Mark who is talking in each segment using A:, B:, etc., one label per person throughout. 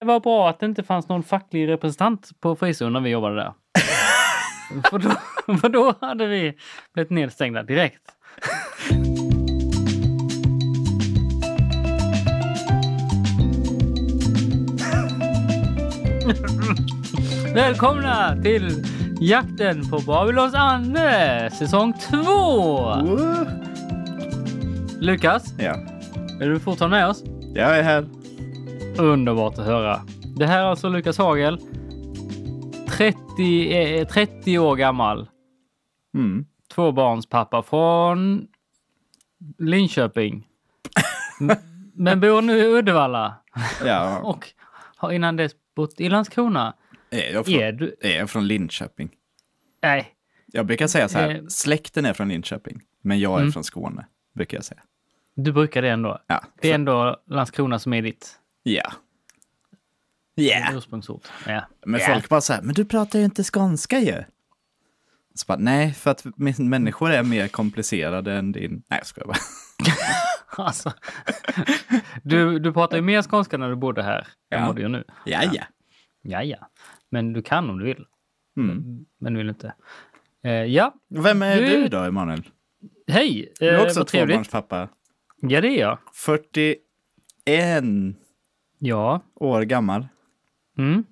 A: Det var bra att det inte fanns någon facklig representant på frizon när vi jobbade där. för, då, för då hade vi blivit nedstängda direkt. Välkomna till Jakten på Babylons ande, säsong 2! Lukas,
B: Ja,
A: är du fortfarande med oss?
B: jag är här.
A: Underbart att höra. Det här är alltså Lukas Hagel. 30, eh, 30 år gammal.
B: Mm.
A: Tvåbarnspappa från Linköping. Men bor nu i Uddevalla
B: Ja,
A: och har innan dess bott i Landskrona.
B: är jag, från,
A: Är du...
B: är jag från Linköping?
A: Nej.
B: Jag brukar säga så här,
A: Eh.
B: släkten är från Linköping, men jag är
A: Mm.
B: från Skåne, brukar jag säga.
A: Du brukar det ändå.
B: Ja,
A: Det är ändå Landskrona som är ditt
B: ja. Ja.
A: ursprungsort. Ja.
B: Men
A: Ja.
B: folk bara så här, men du pratar ju inte skånska ju. Så bara, nej, för att människor är mer komplicerade än din... Nej, jag skojar bara.
A: Alltså, du, du pratar ju mer skånska när du bodde här än
B: Ja.
A: vad du gör nu.
B: Ja, ja.
A: Ja, ja. Men du kan om du vill.
B: Mm.
A: Men du vill inte. Eh, ja,
B: Vem är
A: Du-
B: du då, Emanuel?
A: hej!
B: Du är
A: Eh,
B: också tvåbarnspappa.
A: Ja, det är jag.
B: 41
A: Ja.
B: år gammal.
A: Mm.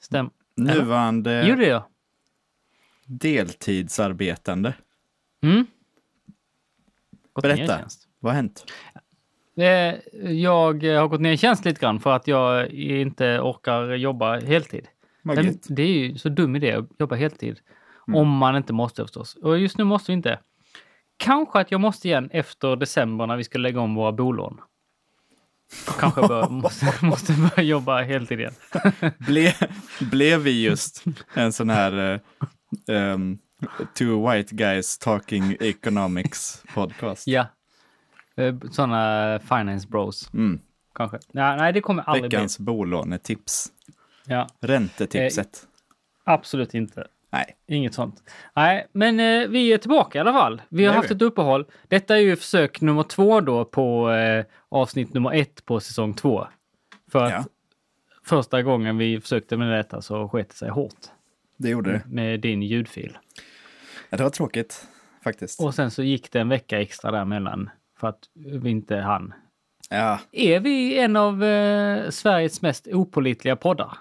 A: Stäm.
B: Nuvarande
A: det är jag.
B: deltidsarbetande.
A: Mm. Gått
B: Berätta. Vad har hänt?
A: Eh, jag har gått ner i tjänst lite grann för att jag inte orkar jobba heltid.
B: Gött.
A: det är ju så dum idé att jobba heltid.
B: Mm.
A: Om man inte måste förstås. Och just nu måste vi inte. Kanske att jag måste igen efter december när vi ska lägga om våra bolån. Kanske bör, måste, måste börja jobba heltid igen.
B: Ble, blev vi just en sån här uh, um, two white guys talking economics podcast?
A: Ja. Eh, Sådana finance bros,
B: Mm.
A: kanske. Nej, nej, det kommer aldrig
B: Veckans bolånetips.
A: bli. Ja,
B: Räntetipset.
A: absolut inte.
B: Nej.
A: Inget sånt. Nej, men eh, vi är tillbaka i alla fall. Vi har haft
B: vi.
A: ett uppehåll. Detta är ju försök nummer två då på eh, avsnitt nummer ett på säsong två. För att
B: Ja.
A: första gången vi försökte med detta så sket det sig hårt
B: Det gjorde det.
A: med din ljudfil.
B: Ja, det var tråkigt faktiskt.
A: Och sen så gick det en vecka extra däremellan för att vi inte hann.
B: Ja,
A: Är vi en av eh, Sveriges mest opålitliga poddar?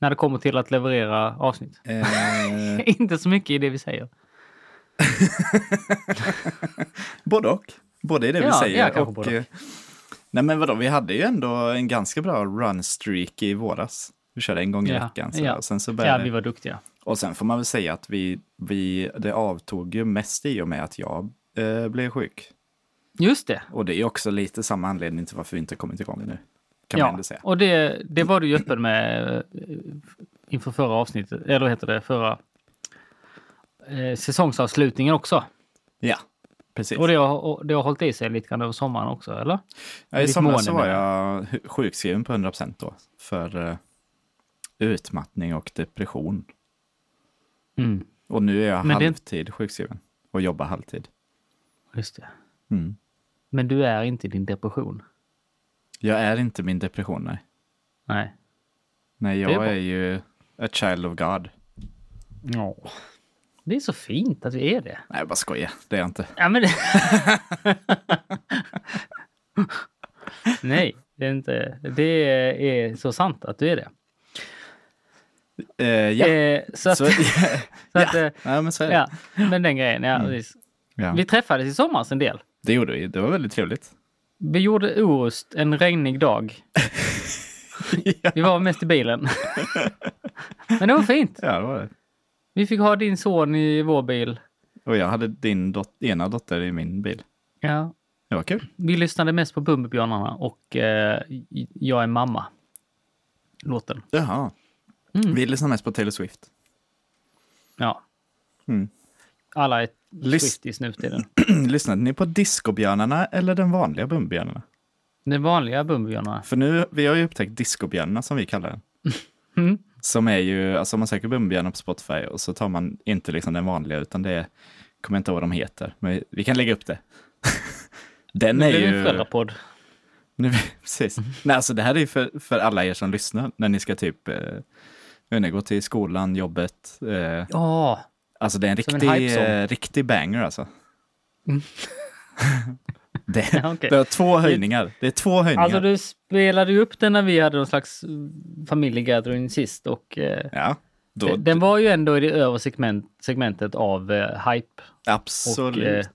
A: När det kommer till att leverera avsnitt.
B: eh,
A: inte så mycket i det vi säger.
B: både och. Både i det vi
A: Ja,
B: säger
A: ja, kanske
B: och...
A: och.
B: eh, Nej men vadå, vi hade ju ändå en ganska bra run streak i våras. Vi körde en gång i
A: Ja,
B: veckan. Så,
A: ja.
B: och, sen så
A: Ja,
B: började,
A: vi var duktiga.
B: och sen får man väl säga att vi, vi, det avtog ju mest i och med att jag eh, blev sjuk.
A: Just det.
B: Och det är också lite samma anledning till varför vi inte kommit igång nu. Kan man
A: Ja,
B: ändå säga.
A: och det, det var du ju öppen med eh, inför förra avsnittet, eller vad heter det, förra eh, säsongsavslutningen också.
B: Ja, precis.
A: Och det har, och det har hållit i sig lite grann över sommaren också, eller?
B: ja, I somras så var jag sjukskriven på 100% då. För eh, utmattning och depression.
A: Mm,
B: Och nu är jag
A: Men det-
B: halvtid sjukskriven. Och jobbar halvtid.
A: just det.
B: Mm.
A: Men du är inte i din depression.
B: Jag är inte min depression, nej.
A: Nej.
B: Nej,
A: är
B: jag
A: bra.
B: är, ju a child of God.
A: Ja. Det är så fint att vi är det.
B: Nej, jag bara skojar. Det är jag inte.
A: Ja, men... Nej, det är inte. Det är så sant att du är det.
B: Eh, ja.
A: Eh, så att,
B: Så,
A: så att, eh,
B: ja, men så är det.
A: Ja, men den grejen. Ja.
B: Ja.
A: Vi träffades i somras en del.
B: Det gjorde vi. Det var väldigt trevligt.
A: Vi gjorde Orust en regnig dag. Vi var mest i bilen. Men det var fint.
B: Ja, det var det.
A: Vi fick ha din son i vår bil.
B: Och jag hade din dot- ena dotter i min bil.
A: Ja,
B: Det var kul.
A: vi lyssnade mest på Bumbibjörnarna och eh, Jag är mamma. Låten.
B: Jaha.
A: Mm.
B: Vi lyssnar mest på Taylor Swift.
A: Ja.
B: Mm.
A: Alla är Swifties nu tiden.
B: Lyssnade ni på Discobjörnarna eller den vanliga Bumbibjörnarna?
A: De vanliga Bumbibjörnarna.
B: För nu, vi har ju upptäckt Discobjörnarna som vi kallar den.
A: Mm.
B: Som är ju, alltså man söker Bumbibjörnar på Spotify och så tar man inte liksom den vanliga utan det är, kommer inte ihåg vad de heter, men vi kan lägga upp det. den
A: Nu
B: är ju,
A: föräldrapodd.
B: Men det- Precis. Nej, alltså det här är ju för, för alla er som lyssnar när ni ska typ eh, jag vet inte, gå till skolan, jobbet. Eh,
A: Ja,
B: alltså det är en
A: en
B: riktig,
A: hype-song.
B: eh, riktig banger alltså.
A: Mm.
B: det,
A: Ja, okej.
B: det har två höjningar. Det är två höjningar.
A: alltså du spelade ju upp den när vi hade någon slags familjegathering sist och eh,
B: Ja, då,
A: den var ju ändå i det övre segment, segmentet av eh, hype.
B: absolut.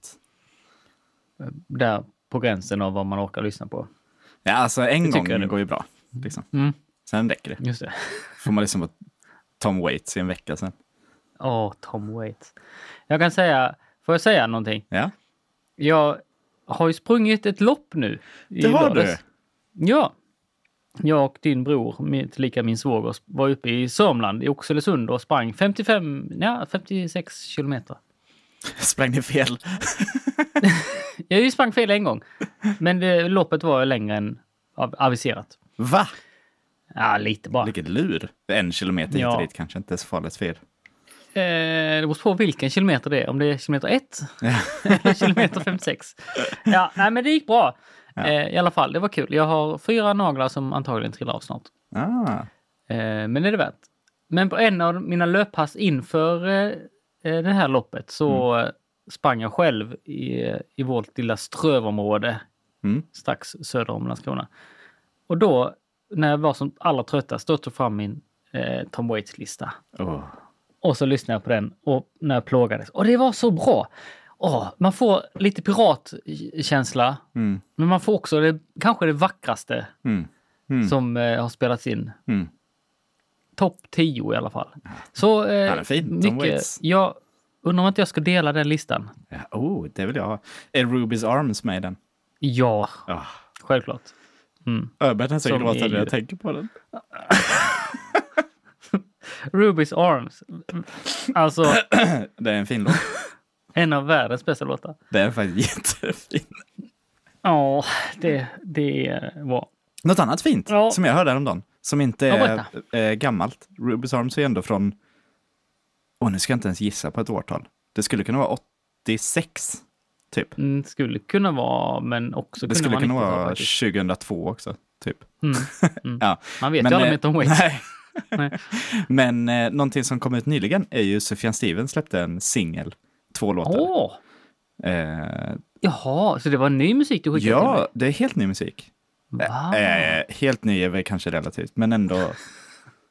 A: Och, eh, Där på gränsen av vad man orkar lyssna på.
B: ja, alltså en
A: det
B: gång
A: det-
B: går ju bra. Liksom.
A: Mm.
B: Sen räcker det.
A: Just det.
B: Får man liksom Tom Waits i en vecka sen.
A: Åh, Tom Waits. Jag kan säga, får jag säga någonting?
B: Ja,
A: Jag har ju sprungit ett lopp nu.
B: det har
A: lördags.
B: du.
A: Ja. Jag och din bror, tillika min svåger, var uppe i Sörmland, i Oxelösund och sprang 55, ja 56 kilometer.
B: Sprang ni fel?
A: Jag sprang fel en gång, men det, loppet var längre än av, aviserat.
B: Va?
A: Ja, lite bara.
B: Vilket lur. En kilometer hit
A: Ja.
B: och dit kanske inte är så farligt.
A: Eh, det beror på vilken kilometer det är, om det är kilometer 1
B: Ja.
A: eller kilometer 56. Ja, nej men det gick bra.
B: Ja.
A: Eh, I alla fall, det var kul. Jag har fyra naglar som antagligen trillar av snart.
B: Ah,
A: Eh, men det är det värt. Men på en av mina löppass inför eh, eh, det här loppet så eh, sprang jag själv i, i vårt lilla strövområde
B: Mm.
A: strax söder om Landskrona. Och då, när jag var som allra tröttast, då tog jag fram min eh, Tom Waits-lista.
B: oh.
A: Och så lyssnade jag på den och när jag plågades. Och det var så bra! Åh, man får lite piratkänsla,
B: mm.
A: men man får också det, kanske det vackraste
B: Mm. Mm.
A: som eh, har spelats in.
B: Mm.
A: Topp 10 i alla fall. Så eh, mycket. Jag undrar om inte jag ska dela den listan.
B: Ja, oh, det vill jag ha. Är Ruby's Arms med i den?
A: Ja,
B: Oh.
A: självklart. Mm.
B: Öberg nästan
A: Som
B: gråta
A: är
B: när jag tänker på den.
A: Ruby's Arms. Alltså,
B: Det är en fin låt.
A: en av världens bästa låtar.
B: Det är faktiskt jättefin.
A: Ja, det, det bra.
B: Något annat fint
A: Ja.
B: som jag hörde häromdagen, som inte
A: Ja,
B: är
A: berätta.
B: eh, gammalt. Ruby's Arms är ändå från, åh nu ska jag inte ens gissa på ett årtal. Det skulle kunna vara 86, typ.
A: Mm, skulle kunna vara, men också
B: Det skulle kunna
A: 90-tal
B: vara
A: faktiskt.
B: 2002 också, typ.
A: Mm. Mm.
B: Ja.
A: Man vet
B: Men,
A: ju aldrig
B: eh,
A: med Tom Waits.
B: Nej. Men eh, någonting som kom ut nyligen är ju Sufjan Stevens släppte en singel, två låtar.
A: Åh!
B: Eh,
A: Jaha, så det var ny musik du skickade till
B: ja,
A: mig?
B: det är helt ny musik.
A: Va?
B: Eh, helt ny är väl kanske relativt, men ändå.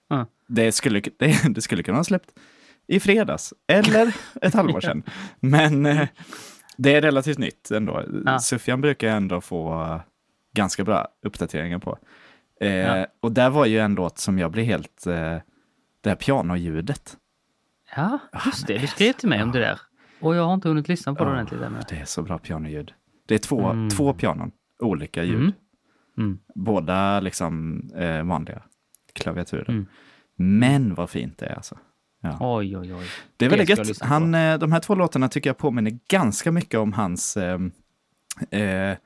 A: Ja.
B: det, skulle, det, det skulle kunna ha släppt i fredags eller ett halvår sedan. Men eh, det är relativt nytt ändå.
A: Ja.
B: Sufjan brukar ändå få eh, ganska bra uppdateringar på. Eh,
A: Ja.
B: Och där var ju en låt som jag blev helt... Eh, det här pianoljudet.
A: Ja, just det. Du skrev till mig om det där. Och jag har inte hunnit lyssna på det ordentligt ännu.
B: Det är så bra pianoljud. Det är två,
A: Mm.
B: två pianon, olika ljud.
A: Mm. Mm.
B: Båda liksom eh, vanliga klaviaturer.
A: Mm.
B: Men vad fint det är alltså.
A: Oj, oj, oj.
B: Det är väldigt gött. Han, eh, de här två låtarna tycker jag påminner ganska mycket om hans eh, eh,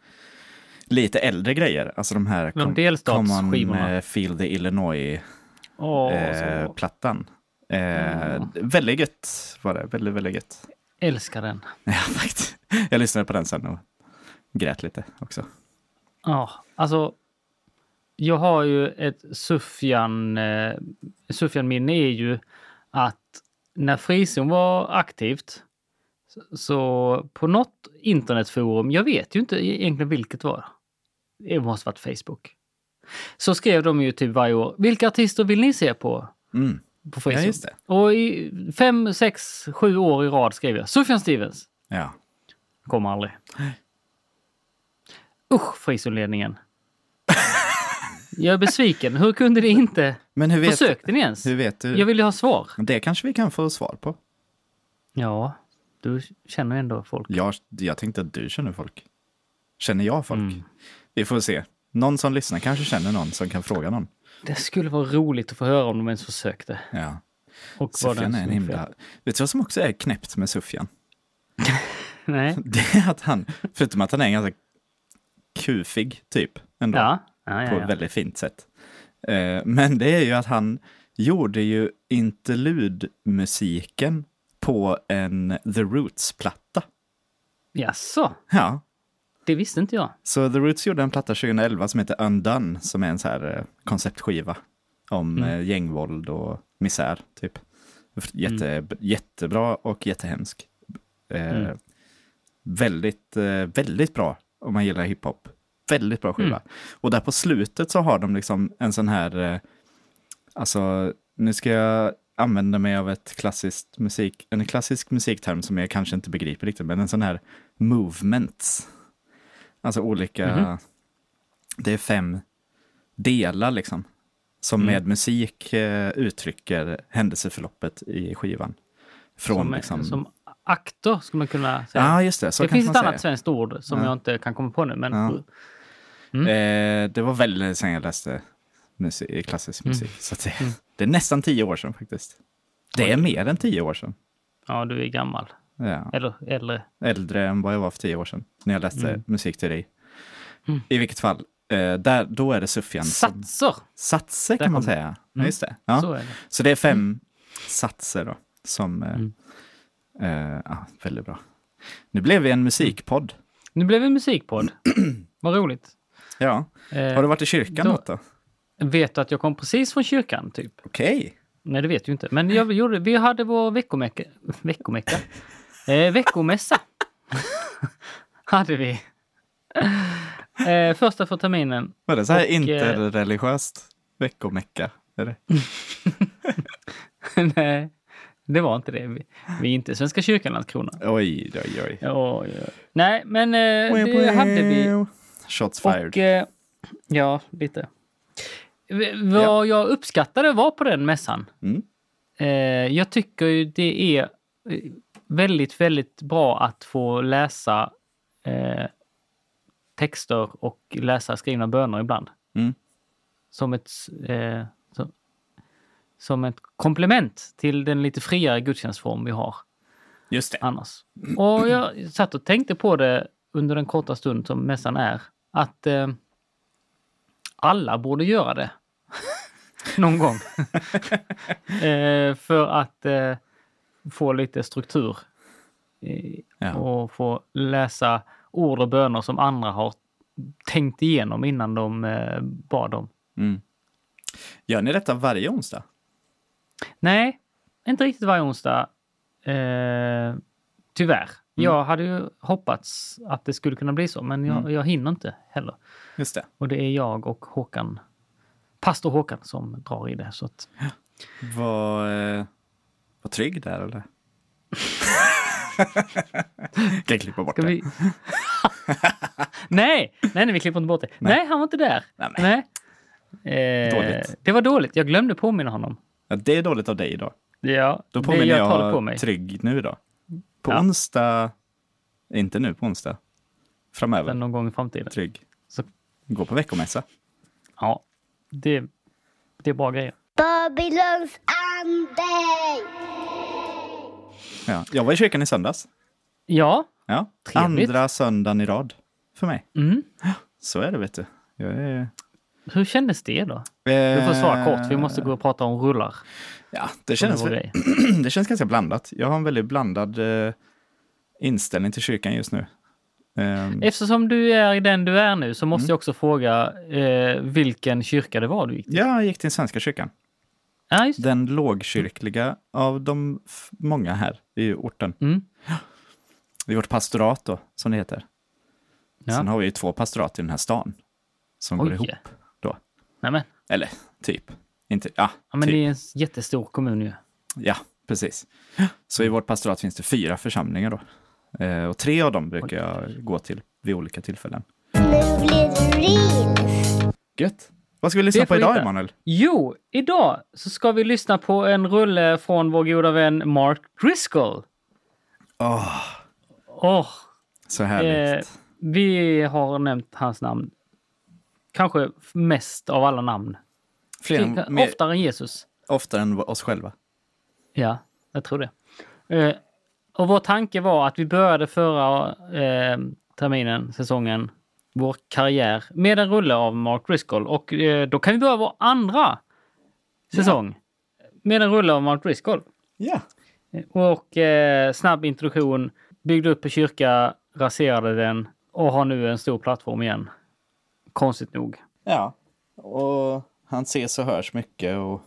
B: lite äldre grejer. Alltså de här
A: delstatsskivorna.
B: Common eh, the Illinois-plattan.
A: Åh, så
B: Eh,
A: Mm.
B: Väldigt gött var det. Väldigt, väldigt gött.
A: älskar den.
B: Ja, faktiskt. Jag lyssnade på den sen och grät lite också.
A: Ja, alltså. Jag har ju ett Sufjan, eh, Sufjan-minne är ju att när Frizon var aktivt så, så på något internetforum, jag vet ju inte egentligen vilket var. Det måste varit Facebook. Så skrev de ju typ varje år, vilka artister vill ni se på?
B: Mm.
A: På Frizon?
B: Ja, just det.
A: Och i fem, sex, sju år i rad skrev jag Sufjan Stevens.
B: Ja.
A: Kommer aldrig. Usch, Frizon-ledningen. Jag är besviken. Hur kunde ni inte?
B: Men hur vet,
A: Försökte ni ens?
B: hur vet du?
A: Jag vill ju ha svar.
B: Det kanske vi kan få svar på.
A: Ja, du känner ändå folk.
B: Jag, jag tänkte att du känner folk. Känner jag folk?
A: Mm.
B: Vi får se. Någon som lyssnar kanske känner någon som kan fråga någon.
A: Det skulle vara roligt att få höra om de ens försökte.
B: Ja.
A: Och
B: Sufjan är en himla...
A: fel.
B: Vet du vad som också är knäppt med Sufjan?
A: Nej.
B: Det är att han, förutom att han är en ganska kufig typ, ändå,
A: Ja. Ja,
B: på
A: ja,
B: ett
A: ja.
B: väldigt fint sätt. Eh, men det är ju att han gjorde ju interludmusiken på en The Roots-platta.
A: Jaså?
B: Ja,
A: Det visste inte jag.
B: Så The Roots gjorde en platta 2011 som heter Undone, som är en så här eh, konceptskiva om
A: Mm.
B: eh, gängvåld och misär, typ. Jätte, Jättebra och jättehemsk. Eh,
A: Mm.
B: Väldigt, väldigt bra om man gillar hiphop. Väldigt bra skiva.
A: Mm.
B: Och där på slutet så har de liksom en sån här, alltså nu ska jag använda mig av ett klassiskt musik, en klassisk musikterm som jag kanske inte begriper riktigt, men en sån här movements. Alltså olika,
A: Mhm.
B: det är fem delar liksom. Som
A: Mm.
B: med musik eh, uttrycker händelseförloppet i skivan. Från
A: Som,
B: liksom...
A: som aktor skulle man kunna säga.
B: Ja, just det. Så
A: det finns ett annat svenskt ord som
B: Ja.
A: jag inte kan komma på nu. Men
B: Ja.
A: Mm.
B: Eh, det var väldigt länge sedan jag läste musik, klassisk
A: Mm.
B: musik. Så att det,
A: Mm.
B: det är nästan tio år sedan faktiskt. Det är mer än tio år sedan.
A: ja, du är gammal.
B: Ja.
A: Eller äldre.
B: Äldre än vad jag var för tio år sedan. När jag läste
A: Mm.
B: musikteori.
A: Mm.
B: I vilket fall, eh, där, då är det Sufjan som...
A: Satser!
B: Satser kan man
A: det.
B: säga.
A: Mm.
B: just det. Ja. Så.
A: Så är det.
B: det är fem satser då. Som... Eh,
A: Mm.
B: eh, ja, väldigt bra. Nu blev vi en musikpodd.
A: Nu blev vi musikpodd. Vad roligt.
B: Ja.
A: Eh,
B: Har du varit i kyrkan
A: då-
B: något då?
A: Vet du att jag kom precis från kyrkan, typ?
B: Okej.
A: Nej, det vet du inte. Men jag gjorde, vi hade vår veckomecka. Veckomecka? Eh, veckomässa. hade vi. Eh, första för terminen.
B: Var det så här
A: Och, eh,
B: interreligiöst veckomecka? Är det?
A: Nej, det var inte det. Vi, vi är inte Svenska kyrkan Landskrona.
B: Oj, oj, oj.
A: Oj, oj. Nej, men eh, det hade vi.
B: Shots fired.
A: Och, eh, ja, lite. V- Vad jag uppskattade var på den mässan.
B: Mm.
A: Eh, jag tycker ju det är väldigt, väldigt bra att få läsa eh, texter och läsa skrivna böner ibland.
B: Mm.
A: Som ett, eh, som, som ett komplement till den lite friare gudstjänstform vi har
B: Just det.
A: annars. Och jag satt och tänkte på det under den korta stund som mässan är. Att eh, alla borde göra det. Någon gång. eh, för att eh, få lite struktur.
B: Ja.
A: Och få läsa ord och böner som andra har tänkt igenom innan de eh, bad dem.
B: Mm. Gör ni detta varje onsdag?
A: Nej, inte riktigt varje onsdag. Eh, tyvärr. Jag hade ju hoppats att det skulle kunna bli så, men jag,
B: Mm.
A: jag hinner inte heller.
B: Just det.
A: Och det är jag och Håkan, pastor Håkan, som drar i det. Så att,
B: Var, eh, var trygg där eller? kan jag klippa bort
A: ska
B: det?
A: vi... nej, nej, nej, vi klipper inte bort det. Nej, han var inte där.
B: Nej, men.
A: Nej. Eh,
B: Dåligt.
A: Det var dåligt. Jag glömde påminna honom.
B: Ja, det är dåligt av dig idag.
A: Ja,
B: Då påminner
A: jag
B: jag,
A: tar på mig.
B: trygg nu då. På
A: Ja.
B: onsdag, inte nu på onsdag, framöver,
A: Någon gång i framtiden.
B: trygg.
A: Så-
B: Gå på veckomässa.
A: Ja, det, det är bra grejer.
C: Babylons ande!
B: Ja. Jag var i kyrkan i söndags.
A: Ja,
B: Ja.
A: Trevligt.
B: Andra söndagen i rad för mig.
A: mm.
B: Så är det vet du. Jag är...
A: hur kändes det då? Du får svara kort, vi måste gå och prata om rullar.
B: Ja, det känns,
A: grej.
B: det känns ganska blandat. Jag har en väldigt blandad eh, inställning till kyrkan just nu. Ehm,
A: Eftersom du är i den du är nu så måste
B: Mm.
A: jag också fråga eh, vilken kyrka det var du gick till.
B: jag gick till svenska kyrkan.
A: Ja, just det.
B: Den lågkyrkliga av de många här i orten.
A: Mm.
B: I vårt pastorat då, som det heter.
A: Ja.
B: Sen har vi ju två pastorat i den här stan. Som går
A: Oj.
B: ihop då.
A: Nämen.
B: Eller typ. Inte, ja,
A: Ja, men
B: typ.
A: det är en jättestor kommun ju.
B: Ja, precis. Så i vårt pastorat finns det fyra församlingar då. Eh, och tre av dem brukar jag gå till vid olika tillfällen.
C: Nu blir det!
B: Gött! Vad ska vi lyssna på idag. Emanuel?
A: Jo, idag så ska vi lyssna på en rulle från vår goda vän Mark Driscoll.
B: Åh,
A: Åh,
B: så
A: eh,
B: härligt.
A: vi har nämnt hans namn. Kanske mest av alla namn.
B: Fler än, mer,
A: Oftare än Jesus.
B: oftare än oss själva.
A: Ja, jag tror det. Eh, och vår tanke var att vi började förra eh, terminen, säsongen, vår karriär med en rulle av Mark Driscoll. Och eh, då kan vi börja vår andra säsong med en rulle av Mark Driscoll.
B: Ja.
A: Och eh, snabb introduktion, byggde upp en kyrka, raserade den och har nu en stor plattform igen. Konstigt nog.
B: Ja, och han ses och hörs mycket och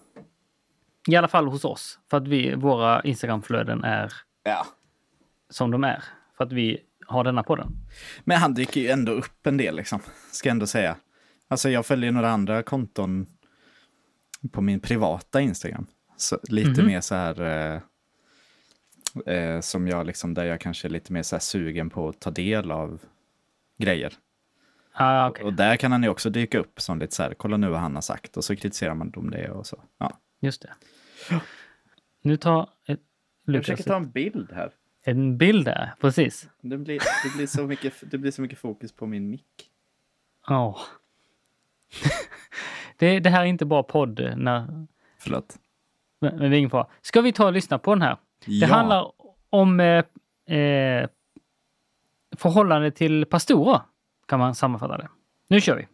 A: I alla fall hos oss. För att vi, våra Instagramflöden är
B: ja.
A: som de är. För att vi har denna podden.
B: Men han dyker ju ändå upp en del liksom, ska jag ändå säga. Alltså jag följer några andra konton på min privata Instagram. Så, lite
A: Mhm.
B: mer så här, eh, eh, som jag liksom, där jag kanske är lite mer så här sugen på att ta del av grejer.
A: Ah, okej.
B: Och där kan han ju också dyka upp som lite så här, kolla nu vad han har sagt och så kritiserar man om det och så. Ja.
A: Just det. Nu tar ett, Lukas
B: en bild här.
A: En bild där. Precis.
B: Det blir, det, blir så mycket, det blir så mycket fokus på min mick.
A: Ja. det, det här är inte bra podd. När,
B: Förlåt.
A: men men det är ingen fara. Ska vi ta och lyssna på den här? Det
B: Ja.
A: handlar om eh, eh, förhållande till pastorer, kan man sammanfatta det. Nu kör vi.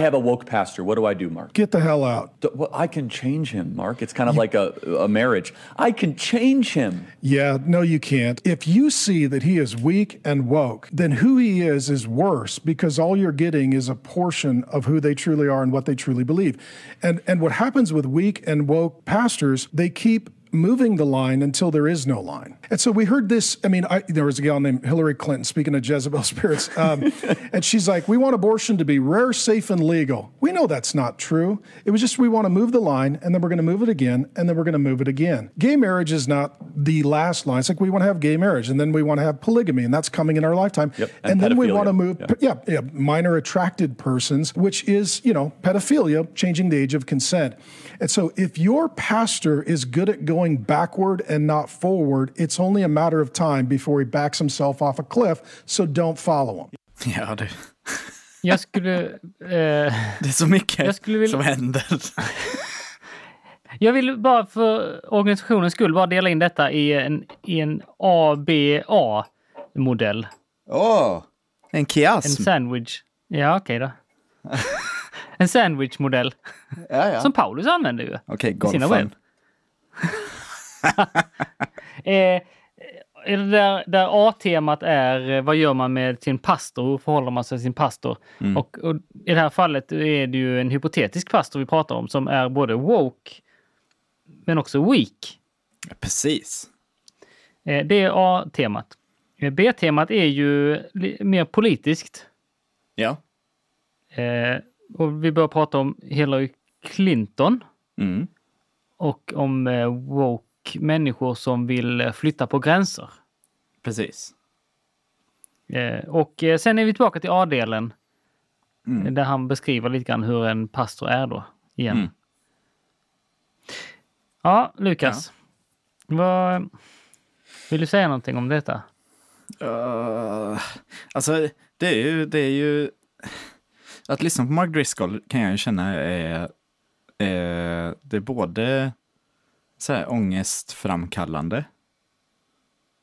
D: I have a woke pastor. What do I do, Mark?
E: Get the hell out.
D: D- well, I can change him, Mark. It's kind of like a, a marriage. I can change him.
E: Yeah, no, you can't. If you see that he is weak and woke, then who he is is worse because all you're getting is a portion of who they truly are and what they truly believe. And and what happens with weak and woke pastors, they keep moving the line until there is no line. And so we heard this. I mean, I, there was a gal named Hillary Clinton, speaking of Jezebel spirits, um, and she's like, We want abortion to be rare, safe, and legal. We know that's not true. It was just we want to move the line, and then we're going to move it again, and then we're going to move it again. Gay marriage is not the last line. It's like we want to have gay marriage, and then we want to have polygamy, and that's coming in our lifetime.
D: Yep,
E: And,
D: and
E: then we want to move,
D: Yeah.
E: yeah, yeah, minor attracted persons, which is, you know, pedophilia, changing the age of consent. And so if your pastor is good at going backward and not forward, it's only a matter of time before he backs himself off a cliff. So don't follow him.
B: Ja, det,
A: Jag skulle... Eh,
B: det är så mycket
A: vilja-
B: som händer.
A: jag vill bara för organisationens skull bara dela in detta i en, i en ABA-modell.
B: Åh! En
A: En
B: kiasm.
A: sandwich. Ja, okej då. en sandwich-modell.
B: Ja, ja.
A: Som Paulus använder ju.
B: Okej,
A: i sina webb. Eh, det där, där A-temat är eh, vad gör man med sin pastor? Hur förhåller man sig till sin pastor?
B: Mm.
A: Och, och I det här fallet är det ju en hypotetisk pastor vi pratar om som är både woke men också weak.
B: Precis.
A: Eh, det är A-temat. Eh, B-temat är ju mer politiskt.
B: Ja.
A: Eh, och vi börjar prata om Hillary Clinton
B: Mm.
A: och om eh, woke människor som vill eh, flytta på gränser.
B: Precis.
A: Eh, och sen är vi tillbaka till A-delen.
B: Mm.
A: Där han beskriver lite grann hur en pastor är då. Igen.
B: Mm.
A: Ja, Lukas. Vad, vill du säga någonting om detta?
B: Uh, alltså, det är ju... Det är ju att lyssna på Mark Driscoll kan jag ju känna är... är det är både så här ångestframkallande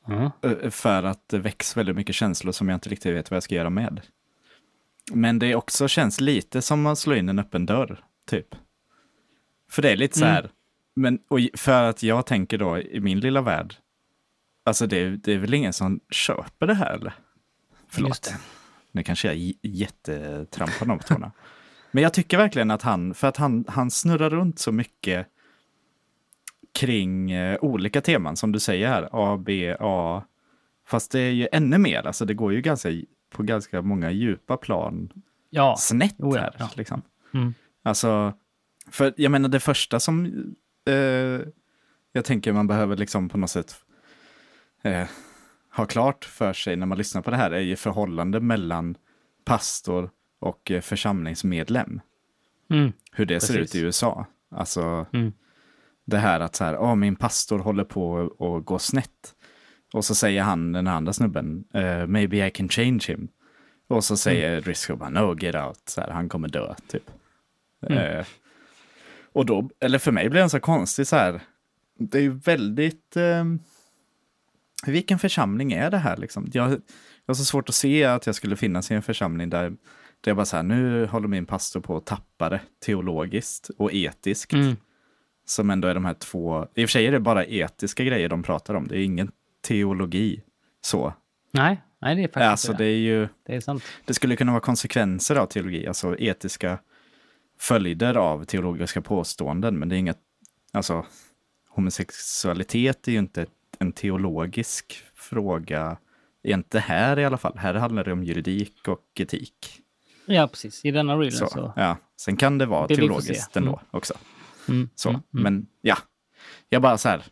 A: Mm.
B: eh, för att det väcks väldigt mycket känslor som jag inte riktigt vet vad jag ska göra med. Men det också känns lite som att slå in en öppen dörr, typ. För det är lite så
A: Mm.
B: här, men och för att jag tänker då i min lilla värld, alltså det, det är väl ingen som köper det här eller? Förlåt.
A: Just det.
B: Nu kanske jag jättetrampar någon på tårna. Men jag tycker verkligen att han, för att han, han snurrar runt så mycket kring eh, olika teman som du säger här, A, B, A. Fast det är ju ännu mer, alltså det går ju ganska, på ganska många djupa plan
A: Ja,
B: snett
A: Oh ja,
B: här.
A: ja.
B: Liksom.
A: Mm.
B: Alltså, för jag menar det första som eh, jag tänker man behöver liksom på något sätt eh, ha klart för sig när man lyssnar på det här är ju förhållande mellan pastor och eh, församlingsmedlem.
A: Mm.
B: Hur det ser
A: Precis.
B: ut i USA. Alltså
A: Mm.
B: det här att så här, "Åh, min pastor håller på att gå snett. Och så säger han, den andra snubben, eh, maybe I can change him. Och så säger
A: Mm.
B: Driscoll bara, no get out, så här, han kommer dö, typ.
A: Mm.
B: Eh, och då, eller för mig blir den så konstig så här, det är ju väldigt, eh, vilken församling är det här liksom? Jag, jag har så svårt att se att jag skulle finnas i en församling där, där jag bara så här, nu håller min pastor på att tappa det teologiskt och etiskt.
A: Mm.
B: Som ändå är de här två, i och för sig är det bara etiska grejer de pratar om, det är ingen teologi så.
A: Nej, Nej, det är faktiskt
B: Alltså
A: det.
B: det är ju,
A: Det är sant.
B: det skulle kunna vara konsekvenser av teologi, alltså etiska följder av teologiska påståenden, men det är inget, alltså homosexualitet är ju inte ett- en teologisk fråga, inte här i alla fall. Här handlar det om juridik och etik.
A: Ja, precis. I denna reelen så.
B: Så, ja. Sen kan det vara
A: Det
B: teologiskt ändå
A: Mm.
B: också.
A: Mm,
B: Så.
A: mm, mm.
B: Men ja, jag bara så här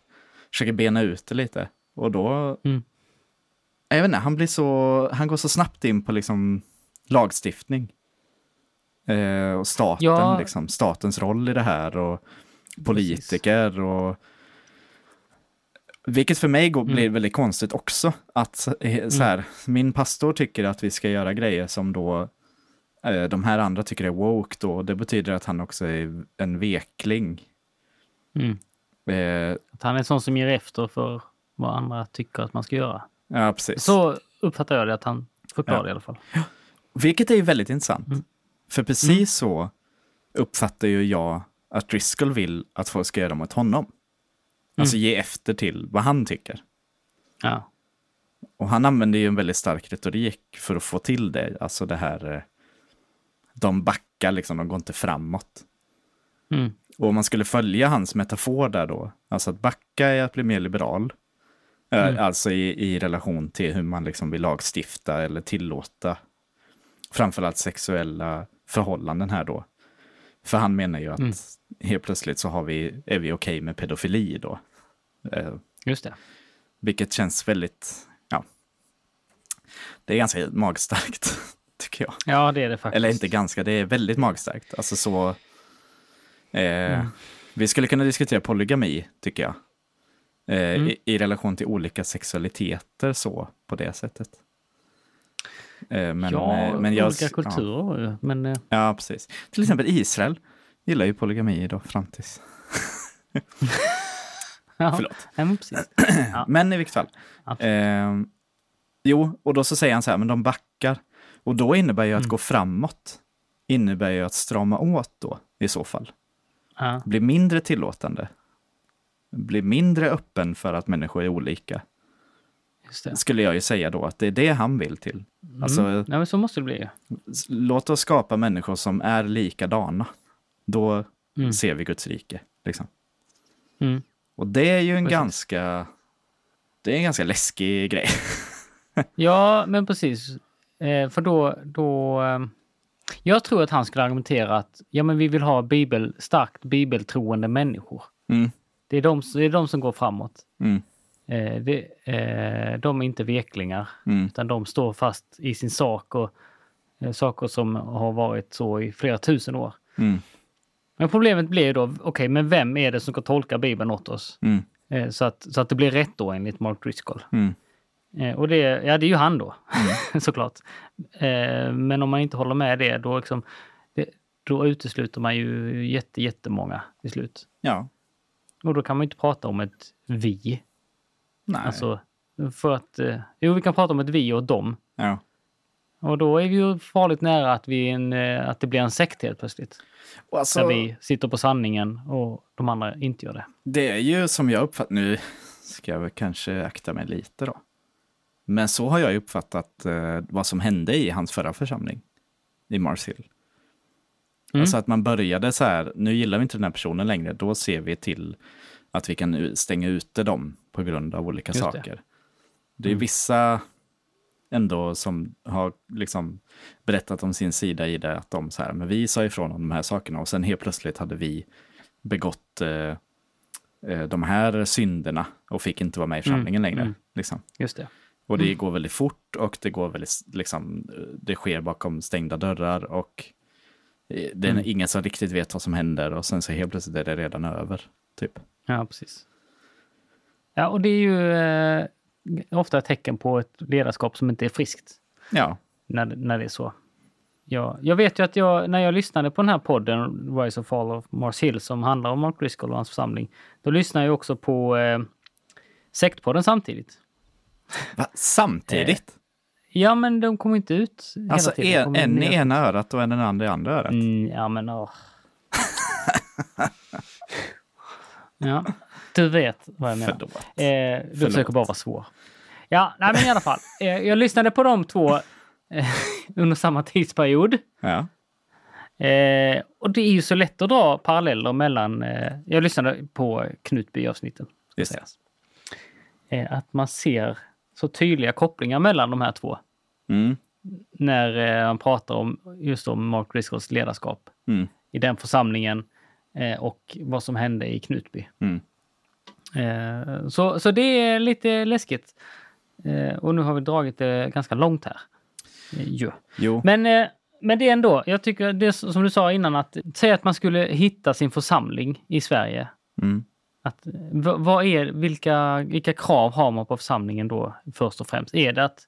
B: försöker bena ut det lite. Och då,
A: Mm.
B: jag vet inte, han blir så, han går så snabbt in på liksom lagstiftning. Eh, och staten,
A: Ja.
B: liksom, statens roll i det här och politiker och vilket för mig går,
A: Mm.
B: blir väldigt konstigt också. Att eh, så här, min pastor tycker att vi ska göra grejer som då eh, de här andra tycker är woke då. Det betyder att han också är en vekling.
A: Mm.
B: Eh,
A: Att han är sån som ger efter för vad andra tycker att man ska göra.
B: ja, precis.
A: Så uppfattar jag det att han förklarar
B: Ja.
A: i alla fall.
B: Vilket är ju väldigt intressant.
A: Mm.
B: För precis så uppfattar ju jag att Driscoll vill att folk ska göra mot honom.
A: Mm.
B: Alltså ge efter till vad han tycker.
A: Ja.
B: Och han använder ju en väldigt stark retorik för att få till det. Alltså det här, eh, de backar liksom, de går inte framåt.
A: Mm.
B: Och om man skulle följa hans metafor där då, alltså att backa är att bli mer liberal. Eh,
A: Mm.
B: Alltså i, i relation till hur man liksom vill lagstifta eller tillåta framförallt sexuella förhållanden här då. För han menar ju att
A: Mm.
B: helt plötsligt så har vi, är vi okej med pedofili då. Eh,
A: Just det.
B: vilket känns väldigt, ja. Det är ganska magstarkt, tycker jag.
A: Ja, det är det faktiskt.
B: Eller inte ganska, det är väldigt magstarkt. Alltså så... Eh,
A: Mm.
B: Vi skulle kunna diskutera polygami, tycker jag. Eh,
A: Mm.
B: i, I relation till olika sexualiteter så, på det sättet. Eh, men,
A: ja,
B: eh, men jag,
A: olika kulturer ju. Men eh,
B: Ja, ja, precis. Till exempel Israel gillar ju polygami då, fram tills...
A: ja,
B: Förlåt.
A: ja, men precis. Ja.
B: Men i vilket fall. Eh, jo, och då så säger han så här, men de backar. Och då innebär ju att
A: Mm.
B: gå framåt, innebär ju att strama åt då, i så fall.
A: Ja,
B: Bli mindre tillåtande. Bli mindre öppen för att människor är olika. Skulle jag ju säga då, att det är det han vill till. Alltså,
A: Mm. Nej, men så måste det bli.
B: låt oss skapa människor som är likadana. Då
A: Mm.
B: ser vi Guds rike. Liksom.
A: Mm.
B: Och det är ju en
A: Precis.
B: ganska... Det är en ganska läskig grej.
A: Ja, men precis. Eh, för då, då... Eh, jag tror att han skulle argumentera att ja, men vi vill ha bibel, starkt bibeltroende människor.
B: Mm.
A: Det är de, det är de som går framåt.
B: Mm.
A: Eh, det, eh, de är inte veklingar,
B: Mm.
A: utan de står fast i sin sak och eh, saker som har varit så i flera tusen år.
B: Mm.
A: Men problemet blir ju då, okej, men vem är det som ska tolka Bibeln åt oss?
B: Mm.
A: Eh, så, att, så att det blir rätt då enligt Mark Driscoll.
B: Mm.
A: Eh, och det, ja, det är ju han då, såklart. Eh, men om man inte håller med det, då, liksom, det, då utesluter man ju jätte, jättemånga till slut.
B: Ja.
A: Och då kan man inte prata om ett vi.
B: Nej.
A: Alltså, för att, eh, jo, vi kan prata om ett vi och dem.
B: ja.
A: Och då är vi ju farligt nära att, vi en, eh, att det blir en sekt helt plötsligt.
B: Och alltså,
A: Där vi sitter på sanningen och de andra inte gör det.
B: Det är ju som jag uppfattar, nu ska jag väl kanske akta mig lite då. Men så har jag ju uppfattat eh, vad som hände i hans förra församling. I Mars Hill.
A: Mm.
B: Alltså att man började så här, nu gillar vi inte den här personen längre, då ser vi till att vi kan stänga ute dem på grund av olika
A: Just det.
B: saker. Det är vissa ändå som har liksom berättat om sin sida i det, att de så här, men vi sa ifrån om de här sakerna och sen helt plötsligt hade vi begått eh, eh, de här synderna och fick inte vara med i församlingen längre.
A: mm.
B: Liksom.
A: Just det.
B: Och det går väldigt fort och det går väldigt, liksom, det sker bakom stängda dörrar och eh, det är
A: Mm.
B: ingen som riktigt vet vad som händer och sen så helt plötsligt är det redan över. Typ.
A: Ja, precis. Ja, och det är ju eh, ofta ett tecken på ett ledarskap som inte är friskt.
B: Ja,
A: när, när det är så. Ja, jag vet ju att jag, när jag lyssnade på den här podden, Rise of Fall of Mars Hill, som handlar om Mark Driscoll och hans församling, då lyssnade jag också på eh, Sektpodden samtidigt.
B: Va? Samtidigt?
A: Ja, men de kom inte ut hela
B: alltså
A: tiden.
B: en, i ena örat och en i andra i andra örat.
A: Mm, ja, men åh. ja, du vet vad jag menar.
B: Förlåt.
A: Eh, du
B: Förlåt.
A: försöker bara vara svår. Ja, nej, men i alla fall. Eh, Jag lyssnade på de två eh, under samma tidsperiod.
B: Ja.
A: Eh, och det är ju så lätt att dra paralleller mellan... Eh, jag lyssnade på Knutby-avsnitten. Eh, att man ser så tydliga kopplingar mellan de här två.
B: Mm.
A: När eh, han pratar om just om Mark Driscolls ledarskap
B: Mm.
A: i den församlingen eh, och vad som hände i Knutby.
B: Mm.
A: Eh, så, så det är lite läskigt. Eh, och nu har vi dragit det ganska långt här. Ju.
B: Jo.
A: Men, men det är ändå, jag tycker det som du sa innan att säga att man skulle hitta sin församling i Sverige.
B: Mm.
A: Att, vad är, vilka, vilka krav har man på församlingen då först och främst? Är det att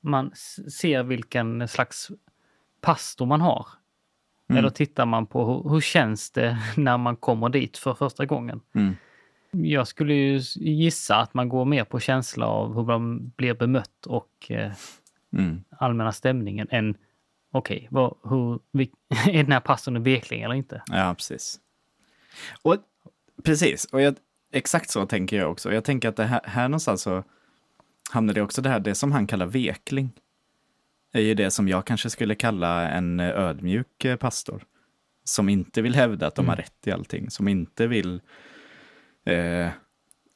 A: man ser vilken slags pastor man har?
B: Mm.
A: Eller tittar man på hur, hur känns det när man kommer dit för första gången?
B: Mm.
A: Jag skulle ju gissa att man går mer på känsla av hur man blir bemött och eh,
B: Mm.
A: allmänna stämningen än okej, vad hur, vil- är den här pastorn en vekling eller inte?
B: Ja, precis. Och, precis, och jag, exakt så tänker jag också. Jag tänker att det här, här någonstans så hamnar det också det här, det som han kallar vekling. Är ju det som jag kanske skulle kalla en ödmjuk eh, pastor. Som inte vill hävda att de har rätt i allting. Som inte vill eh,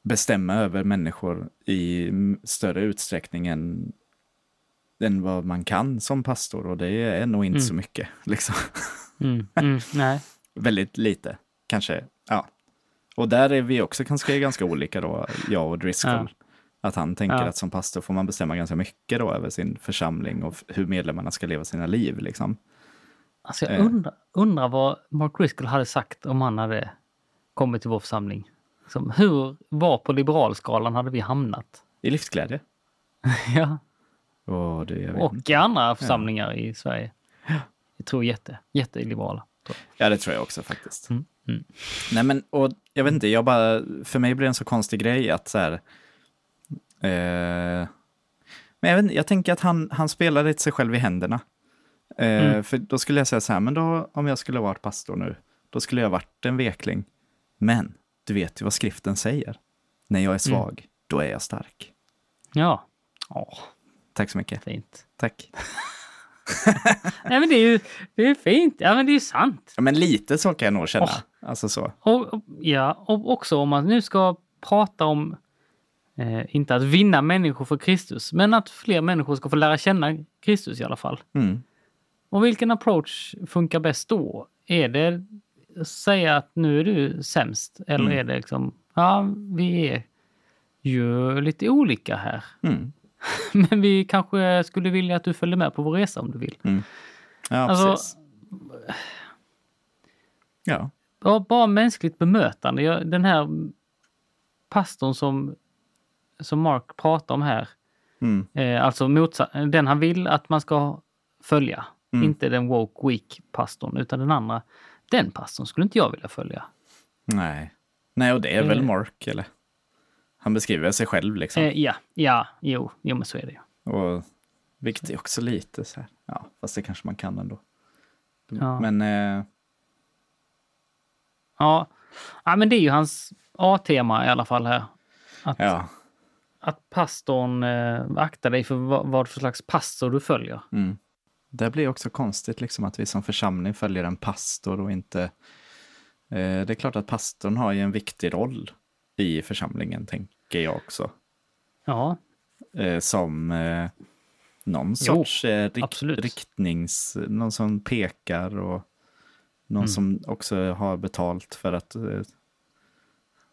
B: bestämma över människor i större utsträckning än, än vad man kan som pastor. Och det är nog inte så mycket. Liksom.
A: Mm, mm, nej.
B: Väldigt lite, kanske. Ja. Och där är vi också ganska, ganska olika då, jag och Driscoll.
A: Ja.
B: Att han tänker
A: Ja.
B: att som pastor får man bestämma ganska mycket då över sin församling och hur medlemmarna ska leva sina liv. Liksom.
A: Alltså jag
B: Eh.
A: undrar, undrar vad Mark Driscoll hade sagt om han hade kommit till vår församling. Som, hur, var på liberalskalan hade vi hamnat?
B: I livsglädje.
A: ja,
B: Och det,
A: och
B: inte.
A: i andra församlingar i Sverige. Jag tror jätte, jätteliberala. tror jag.
B: Ja, det tror jag också faktiskt.
A: Mm, mm.
B: Nej, men och jag vet inte, jag bara, för mig blir det en så konstig grej att så här, eh, men jag, inte, jag tänker att han, han spelar lite sig själv i händerna. Eh,
A: Mm.
B: För då skulle jag säga så här, men då om jag skulle varit pastor nu, då skulle jag varit en vekling. Men du vet ju vad skriften säger. När jag är svag, då är jag stark.
A: Ja, Åh,
B: Tack så mycket.
A: fint.
B: Tack.
A: Nej men det är ju det är fint. Ja men det är ju sant.
B: Ja, men lite så kan jag nog känna.
A: Åh.
B: Alltså så.
A: Och- ja, och också om man nu ska prata om, eh, inte att vinna människor för Kristus, men att fler människor ska få lära känna Kristus i alla fall.
B: Mm.
A: Och vilken approach funkar bäst då? Är det säga att nu är du sämst? Eller
B: Mm.
A: är det liksom, ja vi är ju lite olika här.
B: Mm.
A: Men vi kanske skulle vilja att du följde med på vår resa om du vill.
B: Ja,
A: Alltså-
B: precis. Ja.
A: bara, bara mänskligt bemötande. Jag, den här pastorn som, som Mark pratar om här,
B: Mm.
A: eh, alltså motsatt, den han vill att man ska följa.
B: Mm.
A: Inte den woke weak pastorn utan den andra. Den pastorn skulle inte jag vilja följa.
B: Nej. Nej, och det är väl
A: Eh.
B: Mark, eller? Han beskriver sig själv liksom.
A: Eh, ja, ja, jo, jo men så är det ju.
B: Och, vilket är också lite så här. Ja, fast det kanske man kan ändå.
A: Ja.
B: Men eh,
A: Ja. ja, men det är ju hans A-tema i alla fall här. Att,
B: ja.
A: Att pastorn eh, aktar dig för vad, vad för slags pastor du följer.
B: Mm. Det blir också konstigt liksom att vi som församling följer en pastor och inte... Eh, det är klart att pastorn har ju en viktig roll i församlingen, tänker jag också.
A: Ja,
B: Eh, som eh, någon
A: Jo,
B: sorts eh, rik- riktnings... Någon som pekar och någon
A: Mm.
B: som också har betalt för att eh,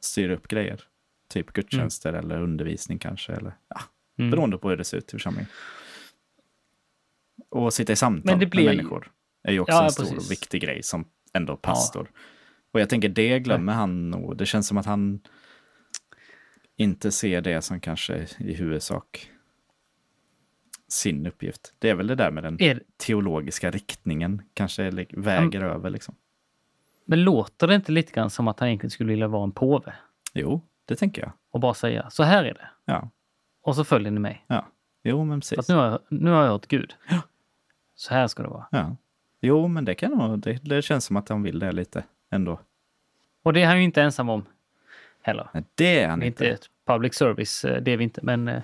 B: styra upp grejer. Typ gudstjänster eller undervisning kanske. Eller, ja,
A: Mm.
B: Beroende på hur det ser ut i församlingen. Och sitta i samtal
A: blir-
B: med människor är ju också
A: Ja,
B: en stor
A: precis.
B: och viktig grej som ändå pastor. Och jag tänker det glömmer han nog. Det känns som att han inte ser det som kanske i huvudsak sin uppgift. Det är väl det där med den
A: Är,
B: teologiska riktningen kanske väger över liksom.
A: men låter det inte lite grann som att han egentligen skulle vilja vara en påve?
B: Jo, det tänker jag.
A: Och bara säga, så här är det.
B: Ja,
A: Och så följer ni mig.
B: ja. Jo, men
A: För
B: precis.
A: att nu har, jag, nu har jag hört Gud. Så här ska det vara.
B: Ja. Jo, men det kan nog, det, det känns som att han vill det lite ändå.
A: Och det är han ju inte ensam om heller.
B: Nej, det är han
A: Det är
B: inte.
A: inte public service, eh, det är vi inte, men... eh,